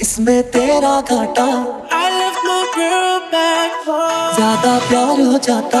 इसमें तेरा घाटा। ज़्यादा प्यार हो जाता।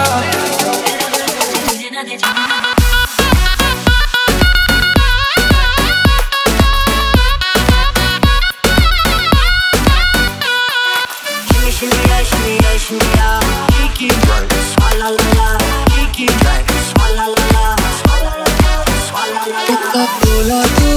Acapulco